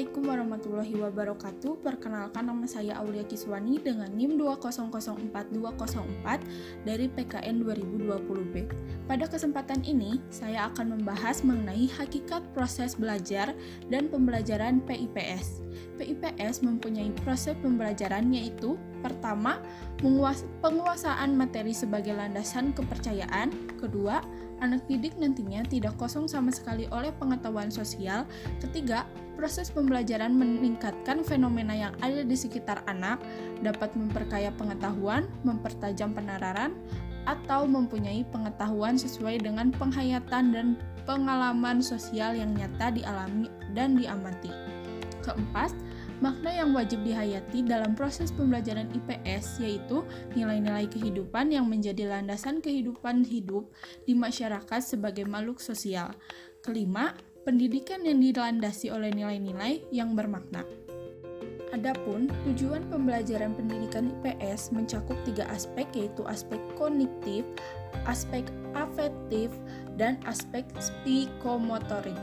Assalamualaikum warahmatullahi wabarakatuh. Perkenalkan nama saya Aulia Kiswani dengan NIM 2004204 dari PKN 2020B. Pada kesempatan ini, saya akan membahas mengenai hakikat proses belajar dan pembelajaran PIPS. PIPS mempunyai proses pembelajaran yaitu pertama, penguasaan materi sebagai landasan kepercayaan, kedua, anak didik nantinya tidak kosong sama sekali oleh pengetahuan sosial. Ketiga, proses pembelajaran meningkatkan fenomena yang ada di sekitar anak, dapat memperkaya pengetahuan, mempertajam penararan, atau mempunyai pengetahuan sesuai dengan penghayatan dan pengalaman sosial yang nyata dialami dan diamati. Keempat, Makna yang wajib dihayati dalam proses pembelajaran IPS yaitu nilai-nilai kehidupan yang menjadi landasan kehidupan hidup di masyarakat sebagai makhluk sosial. Kelima, pendidikan yang dilandasi oleh nilai-nilai yang bermakna. Adapun tujuan pembelajaran pendidikan IPS mencakup tiga aspek yaitu aspek kognitif, aspek afektif, dan aspek psikomotorik.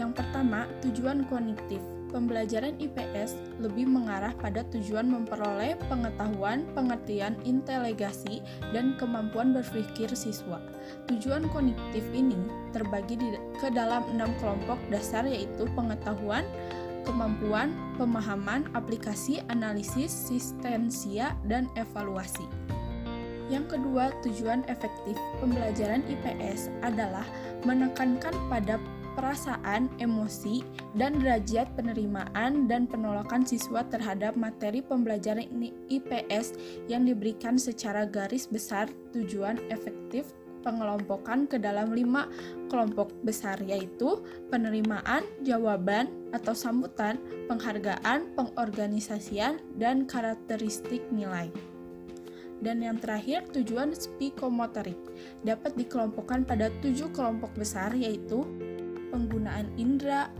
Yang pertama, tujuan kognitif. Pembelajaran IPS lebih mengarah pada tujuan memperoleh pengetahuan, pengertian, inteligasi, dan kemampuan berpikir siswa. Tujuan kognitif ini terbagi di, ke dalam enam kelompok dasar yaitu pengetahuan, kemampuan, pemahaman, aplikasi, analisis, sistensia, dan evaluasi. Yang kedua, tujuan efektif pembelajaran IPS adalah menekankan pada perasaan, emosi, dan derajat penerimaan dan penolakan siswa terhadap materi pembelajaran IPS yang diberikan secara garis besar tujuan efektif pengelompokan ke dalam lima kelompok besar yaitu penerimaan, jawaban atau sambutan, penghargaan, pengorganisasian, dan karakteristik nilai. Dan yang terakhir, tujuan psikomotorik dapat dikelompokkan pada tujuh kelompok besar yaitu penggunaan indera,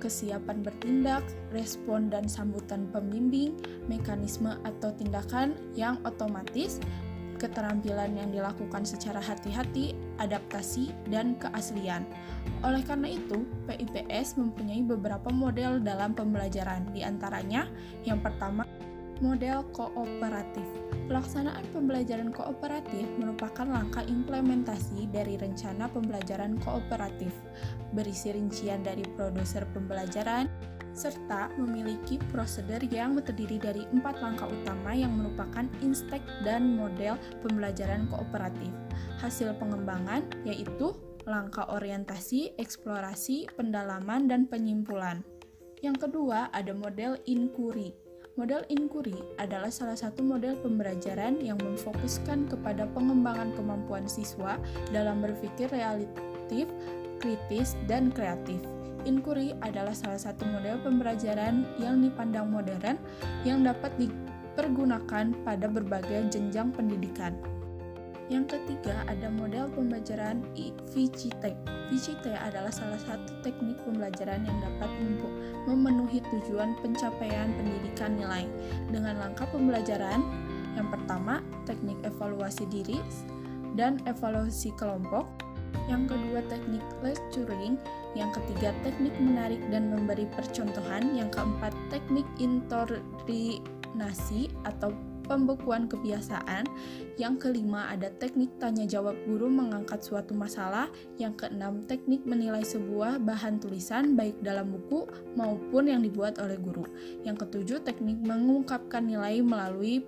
kesiapan bertindak, respon dan sambutan pembimbing, mekanisme atau tindakan yang otomatis, keterampilan yang dilakukan secara hati-hati, adaptasi, dan keaslian. Oleh karena itu, PIPS mempunyai beberapa model dalam pembelajaran, di antaranya yang pertama, model kooperatif. Pelaksanaan pembelajaran kooperatif merupakan langkah implementasi dari rencana pembelajaran kooperatif, berisi rincian dari produser pembelajaran, serta memiliki prosedur yang terdiri dari empat langkah utama yang merupakan instek dan model pembelajaran kooperatif. Hasil pengembangan yaitu langkah orientasi, eksplorasi, pendalaman, dan penyimpulan. Yang kedua, ada model inkuri Model inquiry adalah salah satu model pembelajaran yang memfokuskan kepada pengembangan kemampuan siswa dalam berpikir relatif, kritis, dan kreatif. Inquiry adalah salah satu model pembelajaran yang dipandang modern yang dapat dipergunakan pada berbagai jenjang pendidikan. Yang ketiga, ada model pembelajaran VCT. VCT adalah salah satu teknik pembelajaran yang dapat memenuhi tujuan pencapaian pendidikan nilai dengan langkah pembelajaran yang pertama, teknik evaluasi diri dan evaluasi kelompok. Yang kedua, teknik lecturing. Yang ketiga, teknik menarik dan memberi percontohan. Yang keempat, teknik intorinasi atau pembekuan kebiasaan. Yang kelima, ada teknik tanya jawab guru mengangkat suatu masalah. Yang keenam, teknik menilai sebuah bahan tulisan baik dalam buku maupun yang dibuat oleh guru. Yang ketujuh, teknik mengungkapkan nilai melalui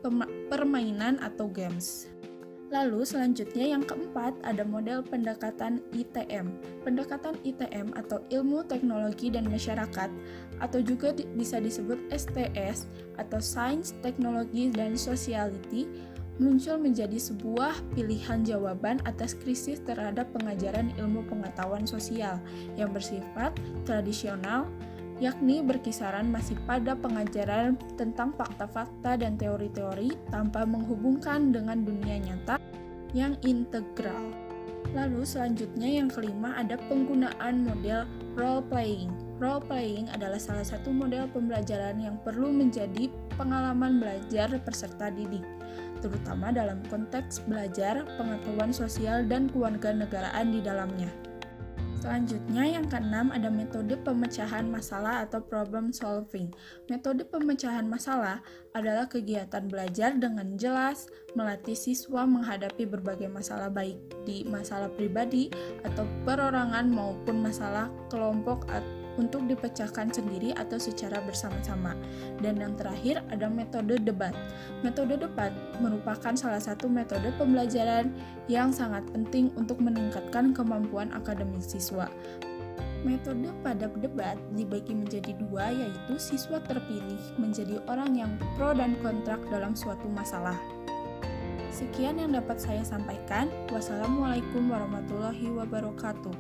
permainan atau games. Lalu selanjutnya yang keempat ada model pendekatan ITM. Pendekatan ITM atau ilmu teknologi dan masyarakat atau juga di, bisa disebut STS atau Science, Teknologi dan Sociality muncul menjadi sebuah pilihan jawaban atas krisis terhadap pengajaran ilmu pengetahuan sosial yang bersifat tradisional yakni berkisaran masih pada pengajaran tentang fakta-fakta dan teori-teori tanpa menghubungkan dengan dunia nyata yang integral. Lalu selanjutnya yang kelima ada penggunaan model role playing. Role playing adalah salah satu model pembelajaran yang perlu menjadi pengalaman belajar peserta didik, terutama dalam konteks belajar pengetahuan sosial dan kewarganegaraan di dalamnya. Selanjutnya yang keenam ada metode pemecahan masalah atau problem solving. Metode pemecahan masalah adalah kegiatan belajar dengan jelas, melatih siswa menghadapi berbagai masalah baik di masalah pribadi atau perorangan maupun masalah kelompok untuk dipecahkan sendiri atau secara bersama-sama. Dan yang terakhir ada metode debat. Metode debat merupakan salah satu metode pembelajaran yang sangat penting untuk meningkatkan kemampuan akademik siswa. Metode pada debat dibagi menjadi dua, yaitu siswa terpilih menjadi orang yang pro dan kontrak dalam suatu masalah. Sekian yang dapat saya sampaikan. Wassalamualaikum warahmatullahi wabarakatuh.